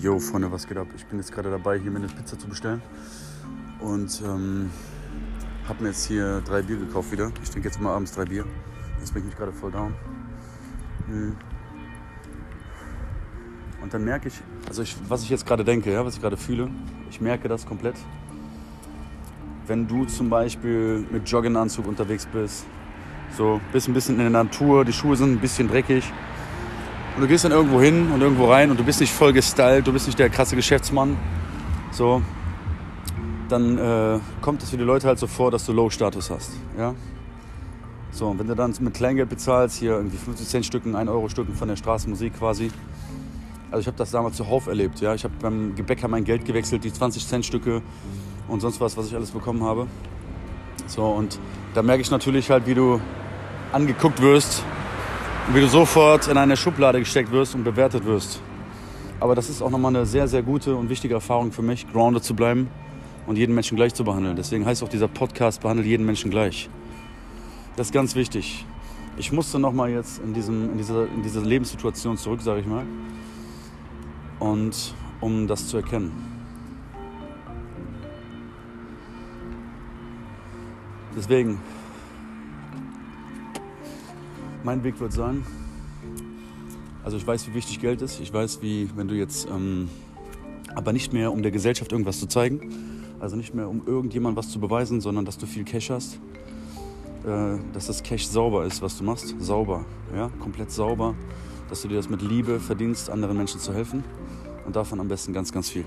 Yo, Freunde, was geht ab? Ich bin jetzt gerade dabei, hier mir eine Pizza zu bestellen. Und ähm, habe mir jetzt hier drei Bier gekauft wieder. Ich trinke jetzt immer abends drei Bier. Jetzt bin ich mich gerade voll down. Hm. Und dann merke ich, also ich, was ich jetzt gerade denke, ja, was ich gerade fühle, ich merke das komplett. Wenn du zum Beispiel mit Jogginganzug unterwegs bist, so bist ein bisschen in der Natur, die Schuhe sind ein bisschen dreckig, und du gehst dann irgendwo hin und irgendwo rein und du bist nicht voll gestylt, du bist nicht der krasse Geschäftsmann. So, dann äh, kommt es für die Leute halt so vor, dass du Low-Status hast. Ja? So, und wenn du dann mit Kleingeld bezahlst, hier irgendwie 50 Cent Stücken, 1 Euro Stücken von der Straßenmusik quasi. Also ich habe das damals zuhauf erlebt. Ja? Ich habe beim Gebäcker mein Geld gewechselt, die 20 Cent Stücke und sonst was, was ich alles bekommen habe. So, und da merke ich natürlich halt, wie du angeguckt wirst und wie du sofort in eine Schublade gesteckt wirst und bewertet wirst. Aber das ist auch nochmal eine sehr, sehr gute und wichtige Erfahrung für mich, grounded zu bleiben und jeden Menschen gleich zu behandeln. Deswegen heißt auch dieser Podcast, behandelt jeden Menschen gleich. Das ist ganz wichtig. Ich musste nochmal jetzt in, diesem, in, dieser, in diese Lebenssituation zurück, sage ich mal, und um das zu erkennen. Deswegen, mein Weg wird sein, also ich weiß, wie wichtig Geld ist. Ich weiß, wie, wenn du jetzt, ähm, aber nicht mehr, um der Gesellschaft irgendwas zu zeigen, also nicht mehr, um irgendjemand was zu beweisen, sondern dass du viel Cash hast, äh, dass das Cash sauber ist, was du machst. Sauber, ja, komplett sauber. Dass du dir das mit Liebe verdienst, anderen Menschen zu helfen. Und davon am besten ganz, ganz viel.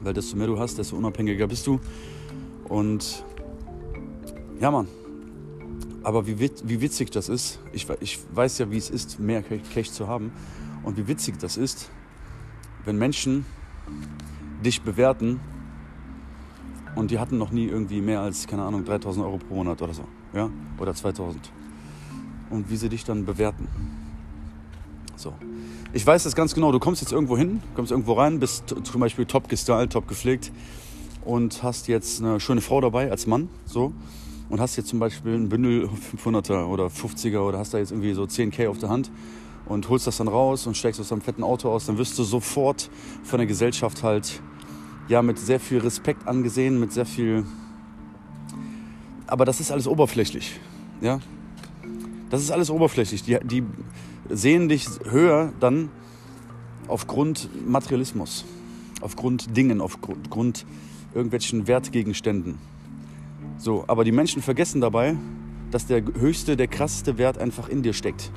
Weil desto mehr du hast, desto unabhängiger bist du. Und ja, Mann, aber wie, wie witzig das ist, ich, ich weiß ja, wie es ist, mehr Cash zu haben. Und wie witzig das ist, wenn Menschen dich bewerten und die hatten noch nie irgendwie mehr als, keine Ahnung, 3000 Euro pro Monat oder so. Ja? Oder 2000. Und wie sie dich dann bewerten. So. Ich weiß das ganz genau. Du kommst jetzt irgendwo hin, kommst irgendwo rein, bist zum Beispiel top gestylt, top gepflegt und hast jetzt eine schöne Frau dabei als Mann. So und hast jetzt zum Beispiel ein Bündel 500er oder 50er oder hast da jetzt irgendwie so 10k auf der Hand und holst das dann raus und steigst aus deinem fetten Auto aus, dann wirst du sofort von der Gesellschaft halt ja mit sehr viel Respekt angesehen, mit sehr viel. Aber das ist alles oberflächlich, ja. Das ist alles oberflächlich. Die, die sehen dich höher dann aufgrund Materialismus, aufgrund Dingen, aufgrund irgendwelchen Wertgegenständen. So, aber die Menschen vergessen dabei, dass der höchste, der krasseste Wert einfach in dir steckt.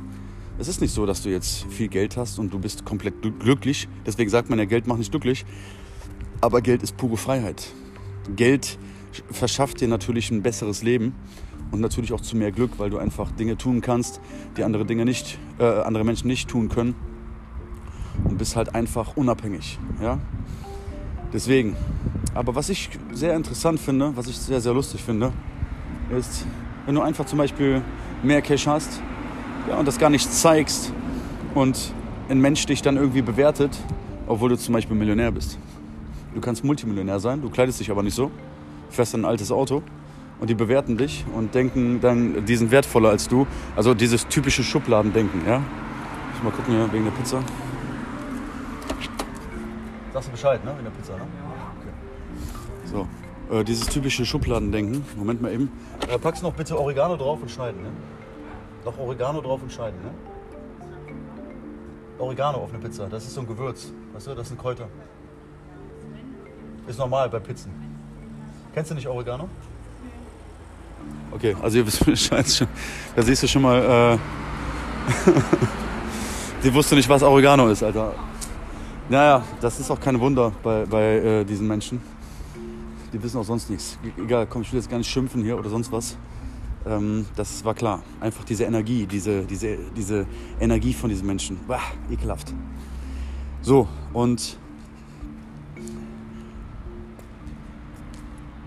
Es ist nicht so, dass du jetzt viel Geld hast und du bist komplett glücklich. Deswegen sagt man ja, Geld macht nicht glücklich. Aber Geld ist pure Freiheit. Geld verschafft dir natürlich ein besseres Leben und natürlich auch zu mehr Glück, weil du einfach Dinge tun kannst, die andere Dinge nicht, äh, andere Menschen nicht tun können. Und bist halt einfach unabhängig. Ja? Deswegen, aber was ich sehr interessant finde, was ich sehr, sehr lustig finde, ist, wenn du einfach zum Beispiel mehr Cash hast ja, und das gar nicht zeigst und ein Mensch dich dann irgendwie bewertet, obwohl du zum Beispiel Millionär bist. Du kannst Multimillionär sein, du kleidest dich aber nicht so, fährst ein altes Auto und die bewerten dich und denken dann, die sind wertvoller als du. Also dieses typische Schubladendenken, ja. Ich mal gucken hier wegen der Pizza. Sagst du Bescheid, ne? Wegen der Pizza, ne? So, äh, dieses typische Schubladendenken. Moment mal eben. Äh, packst noch bitte Oregano drauf und schneiden, ne? Noch Oregano drauf und schneiden, ne? Oregano auf eine Pizza, das ist so ein Gewürz. Weißt du, das sind Kräuter. Ist normal bei Pizzen. Kennst du nicht Oregano? Okay, also ihr wisst Bescheid. Da siehst du schon mal, äh, die wusste nicht, was Oregano ist, Alter. Naja, das ist auch kein Wunder bei, bei äh, diesen Menschen die wissen auch sonst nichts. Egal, komm, ich will jetzt gar nicht schimpfen hier oder sonst was. Ähm, das war klar. Einfach diese Energie, diese, diese, diese Energie von diesen Menschen. Bah, ekelhaft. So, und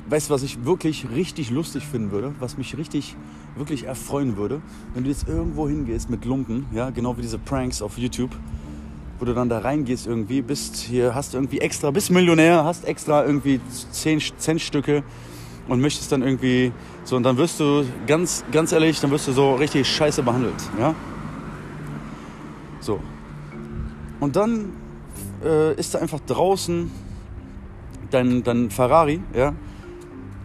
weißt du, was ich wirklich richtig lustig finden würde, was mich richtig, wirklich erfreuen würde, wenn du jetzt irgendwo hingehst mit Lumpen, ja, genau wie diese Pranks auf YouTube, wo du dann da reingehst irgendwie, bist hier, hast irgendwie extra, bist Millionär, hast extra irgendwie 10 Centstücke und möchtest dann irgendwie so und dann wirst du ganz, ganz ehrlich, dann wirst du so richtig scheiße behandelt, ja? So. Und dann äh, ist da einfach draußen dein, dein Ferrari, ja,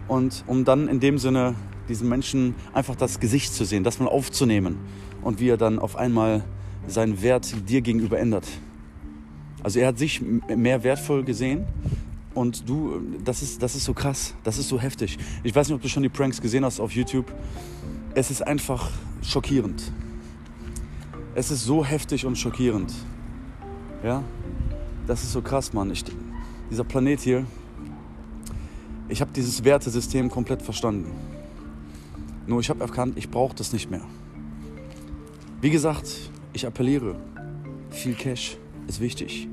und um dann in dem Sinne diesen Menschen einfach das Gesicht zu sehen, das mal aufzunehmen und wie er dann auf einmal seinen Wert dir gegenüber ändert. Also er hat sich mehr wertvoll gesehen und du, das ist, das ist so krass, das ist so heftig. Ich weiß nicht, ob du schon die Pranks gesehen hast auf YouTube. Es ist einfach schockierend. Es ist so heftig und schockierend. Ja, das ist so krass, Mann. Ich, dieser Planet hier, ich habe dieses Wertesystem komplett verstanden. Nur ich habe erkannt, ich brauche das nicht mehr. Wie gesagt, ich appelliere, viel Cash ist wichtig.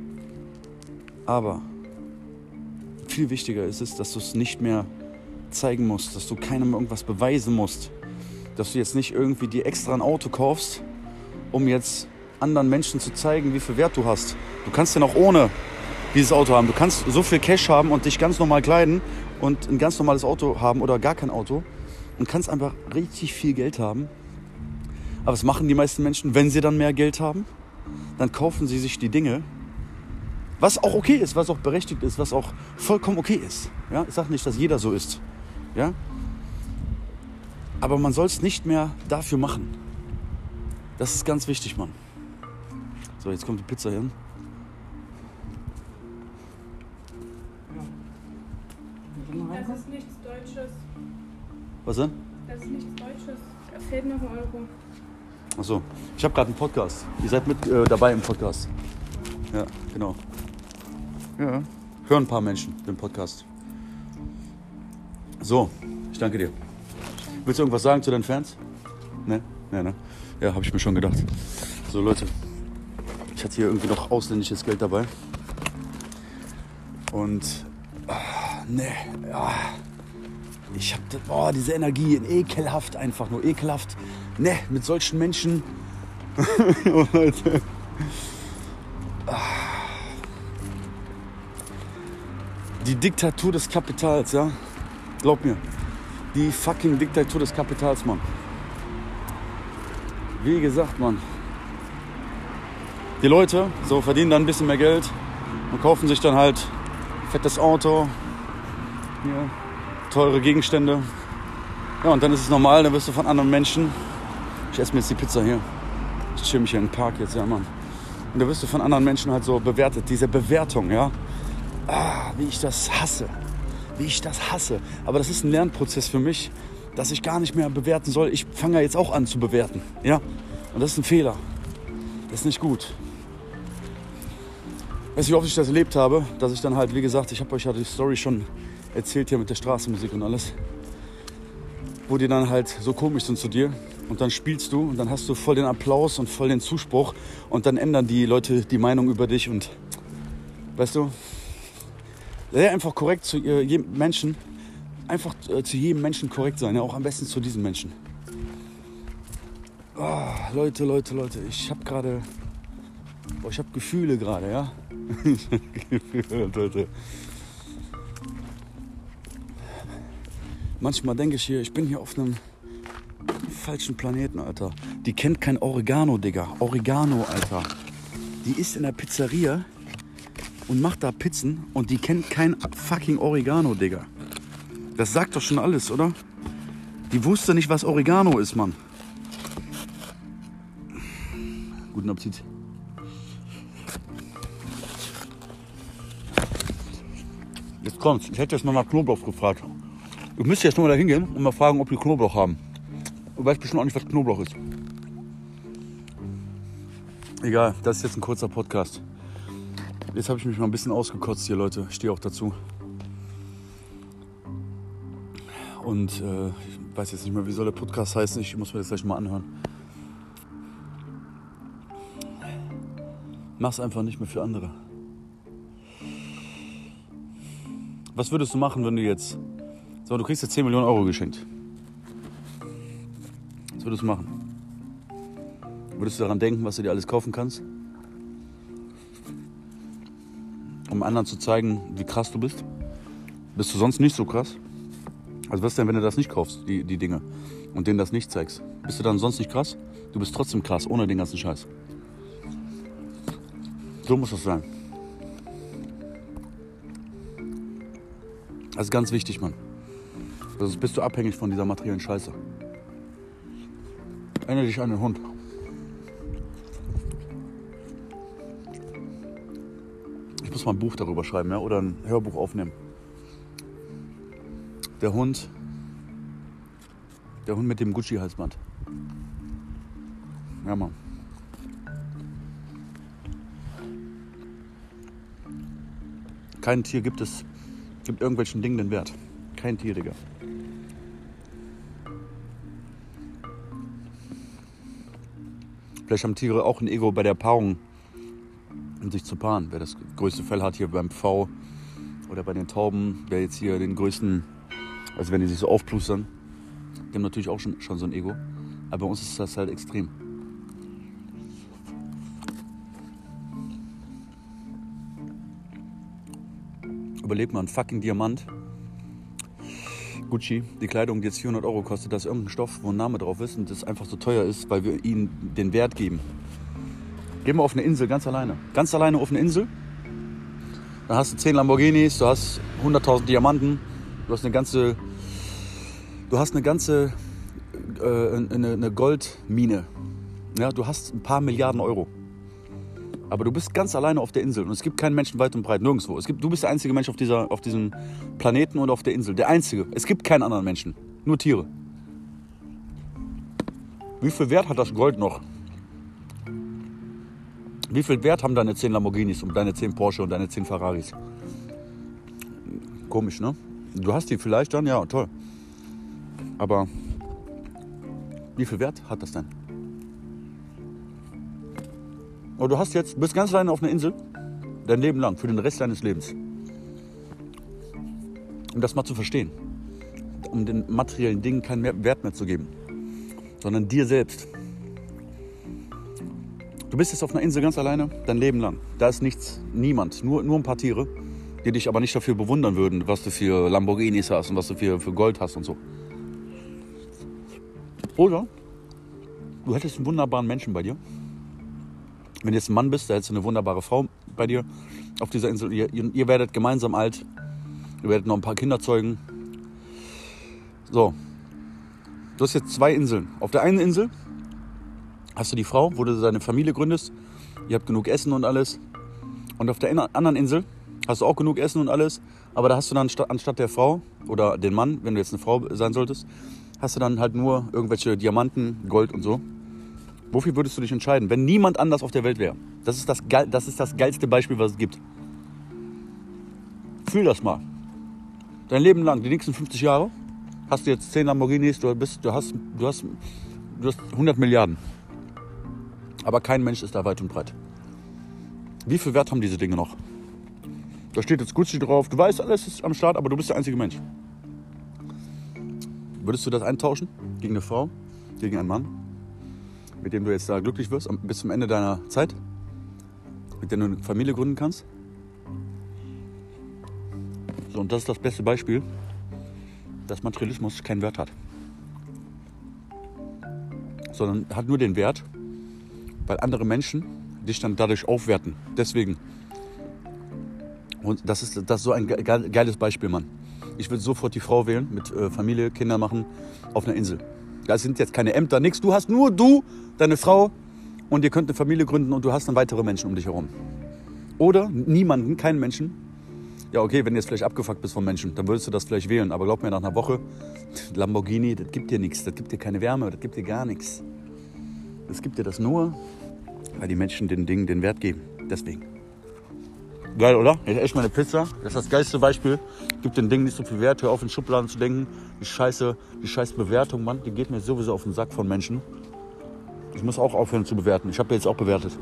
Aber viel wichtiger ist es, dass du es nicht mehr zeigen musst, dass du keinem irgendwas beweisen musst, dass du jetzt nicht irgendwie dir extra ein Auto kaufst, um jetzt anderen Menschen zu zeigen, wie viel Wert du hast. Du kannst ja noch ohne dieses Auto haben. Du kannst so viel Cash haben und dich ganz normal kleiden und ein ganz normales Auto haben oder gar kein Auto und kannst einfach richtig viel Geld haben. Aber was machen die meisten Menschen, wenn sie dann mehr Geld haben? Dann kaufen sie sich die Dinge, was auch okay ist, was auch berechtigt ist, was auch vollkommen okay ist. Ja? Ich sage nicht, dass jeder so ist. Ja? Aber man soll es nicht mehr dafür machen. Das ist ganz wichtig, Mann. So, jetzt kommt die Pizza hin. Das ist nichts Deutsches. Was denn? Das ist nichts Deutsches. Da fehlt noch ein Euro. Achso, ich habe gerade einen Podcast. Ihr seid mit äh, dabei im Podcast. Ja, genau. Ja, hören ein paar Menschen den Podcast. So, ich danke dir. Willst du irgendwas sagen zu deinen Fans? Ne? Ne, ne? Ja, habe ich mir schon gedacht. So, Leute. Ich hatte hier irgendwie noch ausländisches Geld dabei. Und. Ah, ne, ja. Ich hab. Boah, diese Energie. Ekelhaft einfach nur. Ekelhaft. Ne, mit solchen Menschen. oh, Leute. Die Diktatur des Kapitals, ja? Glaub mir. Die fucking Diktatur des Kapitals, Mann. Wie gesagt, Mann. Die Leute so verdienen dann ein bisschen mehr Geld und kaufen sich dann halt fettes Auto, ja, teure Gegenstände. Ja, und dann ist es normal, dann wirst du von anderen Menschen. Ich esse mir jetzt die Pizza hier. Ich chill mich hier im Park jetzt, ja, Mann. Und da wirst du von anderen Menschen halt so bewertet. Diese Bewertung, ja. Ah, wie ich das hasse. Wie ich das hasse. Aber das ist ein Lernprozess für mich, dass ich gar nicht mehr bewerten soll. Ich fange ja jetzt auch an zu bewerten. Ja? Und das ist ein Fehler. Das ist nicht gut. Weißt du, wie oft ich das erlebt habe, dass ich dann halt, wie gesagt, ich habe euch ja die Story schon erzählt hier mit der Straßenmusik und alles, wo die dann halt so komisch sind zu dir und dann spielst du und dann hast du voll den Applaus und voll den Zuspruch und dann ändern die Leute die Meinung über dich und weißt du, sehr einfach korrekt zu äh, jedem Menschen, einfach äh, zu jedem Menschen korrekt sein, ja, auch am besten zu diesen Menschen. Oh, Leute, Leute, Leute, ich habe gerade, ich habe Gefühle gerade, ja. ich hab Gefühle, Leute. Manchmal denke ich hier, ich bin hier auf einem falschen Planeten, Alter. Die kennt kein Oregano, Digga. Oregano, Alter. Die ist in der Pizzeria und macht da Pizzen und die kennt kein fucking Oregano, Digga. Das sagt doch schon alles, oder? Die wusste nicht, was Oregano ist, Mann. Guten Appetit. Jetzt kommt's. Ich hätte jetzt mal nach Knoblauch gefragt. Ich müsste jetzt nur mal da hingehen und mal fragen, ob die Knoblauch haben. Du weißt bestimmt auch nicht, was Knoblauch ist. Egal, das ist jetzt ein kurzer Podcast. Jetzt habe ich mich mal ein bisschen ausgekotzt hier, Leute. Ich stehe auch dazu. Und äh, ich weiß jetzt nicht mehr, wie soll der Podcast heißen. Ich muss mir das gleich mal anhören. Mach's einfach nicht mehr für andere. Was würdest du machen, wenn du jetzt. So, du kriegst jetzt 10 Millionen Euro geschenkt. Was würdest du machen? Würdest du daran denken, was du dir alles kaufen kannst? um anderen zu zeigen, wie krass du bist? Bist du sonst nicht so krass? Also was denn, wenn du das nicht kaufst, die, die Dinge, und denen das nicht zeigst? Bist du dann sonst nicht krass? Du bist trotzdem krass, ohne den ganzen Scheiß. So muss das sein. Das ist ganz wichtig, Mann. Sonst bist du abhängig von dieser materiellen Scheiße. Erinnere dich an den Hund. Muss mal ein Buch darüber schreiben, ja? Oder ein Hörbuch aufnehmen. Der Hund. Der Hund mit dem Gucci-Halsband. Ja, Mann. Kein Tier gibt es, gibt irgendwelchen Dingen den Wert. Kein Tier, Digga. Vielleicht haben Tiere auch ein Ego bei der Paarung, um sich zu paaren. Wer das größte Fell hat hier beim Pfau oder bei den Tauben, wer jetzt hier den größten, also wenn die sich so aufplustern, die haben natürlich auch schon, schon so ein Ego. Aber bei uns ist das halt extrem. Überleg mal, ein fucking Diamant. Gucci, die Kleidung, die jetzt 400 Euro kostet, da ist irgendein Stoff, wo ein Name drauf ist und das einfach so teuer ist, weil wir ihnen den Wert geben. Gehen wir auf eine Insel, ganz alleine. Ganz alleine auf eine Insel. Da hast du 10 Lamborghinis, du hast 100.000 Diamanten, du hast eine ganze, du hast eine ganze äh, eine, eine Goldmine. Ja, du hast ein paar Milliarden Euro. Aber du bist ganz alleine auf der Insel und es gibt keinen Menschen weit und breit, nirgendwo. Es gibt, du bist der einzige Mensch auf, dieser, auf diesem Planeten und auf der Insel. Der einzige. Es gibt keinen anderen Menschen. Nur Tiere. Wie viel Wert hat das Gold noch? Wie viel Wert haben deine 10 Lamborghinis und deine 10 Porsche und deine 10 Ferraris? Komisch, ne? Du hast die vielleicht dann, ja, toll. Aber wie viel Wert hat das denn? Und du hast jetzt, bist ganz alleine auf einer Insel, dein Leben lang, für den Rest deines Lebens. Um das mal zu verstehen. Um den materiellen Dingen keinen Wert mehr zu geben. Sondern dir selbst. Du bist jetzt auf einer Insel ganz alleine, dein Leben lang. Da ist nichts, niemand, nur, nur ein paar Tiere, die dich aber nicht dafür bewundern würden, was du für Lamborghinis hast und was du für, für Gold hast und so. Oder du hättest einen wunderbaren Menschen bei dir. Wenn du jetzt ein Mann bist, da hättest du eine wunderbare Frau bei dir auf dieser Insel. Ihr, ihr, ihr werdet gemeinsam alt. Ihr werdet noch ein paar Kinder zeugen. So. Du hast jetzt zwei Inseln. Auf der einen Insel hast du die Frau, wo du deine Familie gründest. Ihr habt genug Essen und alles. Und auf der anderen Insel hast du auch genug Essen und alles. Aber da hast du dann anstatt der Frau oder den Mann, wenn du jetzt eine Frau sein solltest, hast du dann halt nur irgendwelche Diamanten, Gold und so. Wofür würdest du dich entscheiden, wenn niemand anders auf der Welt wäre? Das ist das, das ist das geilste Beispiel, was es gibt. Fühl das mal. Dein Leben lang, die nächsten 50 Jahre, hast du jetzt 10 Lamborghinis, du, bist, du, hast, du, hast, du hast 100 Milliarden. Aber kein Mensch ist da weit und breit. Wie viel Wert haben diese Dinge noch? Da steht jetzt Gucci drauf, du weißt, alles ist am Start, aber du bist der einzige Mensch. Würdest du das eintauschen gegen eine Frau, gegen einen Mann, mit dem du jetzt da glücklich wirst bis zum Ende deiner Zeit, mit dem du eine Familie gründen kannst? So, und das ist das beste Beispiel, dass Materialismus keinen Wert hat. Sondern hat nur den Wert, weil andere Menschen dich dann dadurch aufwerten. Deswegen. Und das ist, das ist so ein geiles Beispiel, Mann. Ich würde sofort die Frau wählen, mit äh, Familie, Kinder machen, auf einer Insel. Das sind jetzt keine Ämter, nichts. Du hast nur du, deine Frau und ihr könnt eine Familie gründen und du hast dann weitere Menschen um dich herum. Oder niemanden, keinen Menschen. Ja, okay, wenn du jetzt vielleicht abgefuckt bist von Menschen, dann würdest du das vielleicht wählen. Aber glaub mir, nach einer Woche, Lamborghini, das gibt dir nichts. Das gibt dir keine Wärme, das gibt dir gar nichts. Das gibt dir das nur, weil die Menschen den Dingen den Wert geben. Deswegen. Geil, oder? Ich esse meine Pizza. Das ist das geilste Beispiel. Gibt den Dingen nicht so viel Wert. Hör auf, in Schubladen zu denken. Die scheiße, die scheiß Bewertung, Mann, die geht mir sowieso auf den Sack von Menschen. Ich muss auch aufhören zu bewerten. Ich habe jetzt auch bewertet.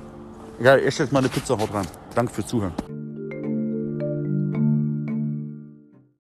Egal, ich esse jetzt meine Pizza, haut rein. Danke fürs Zuhören.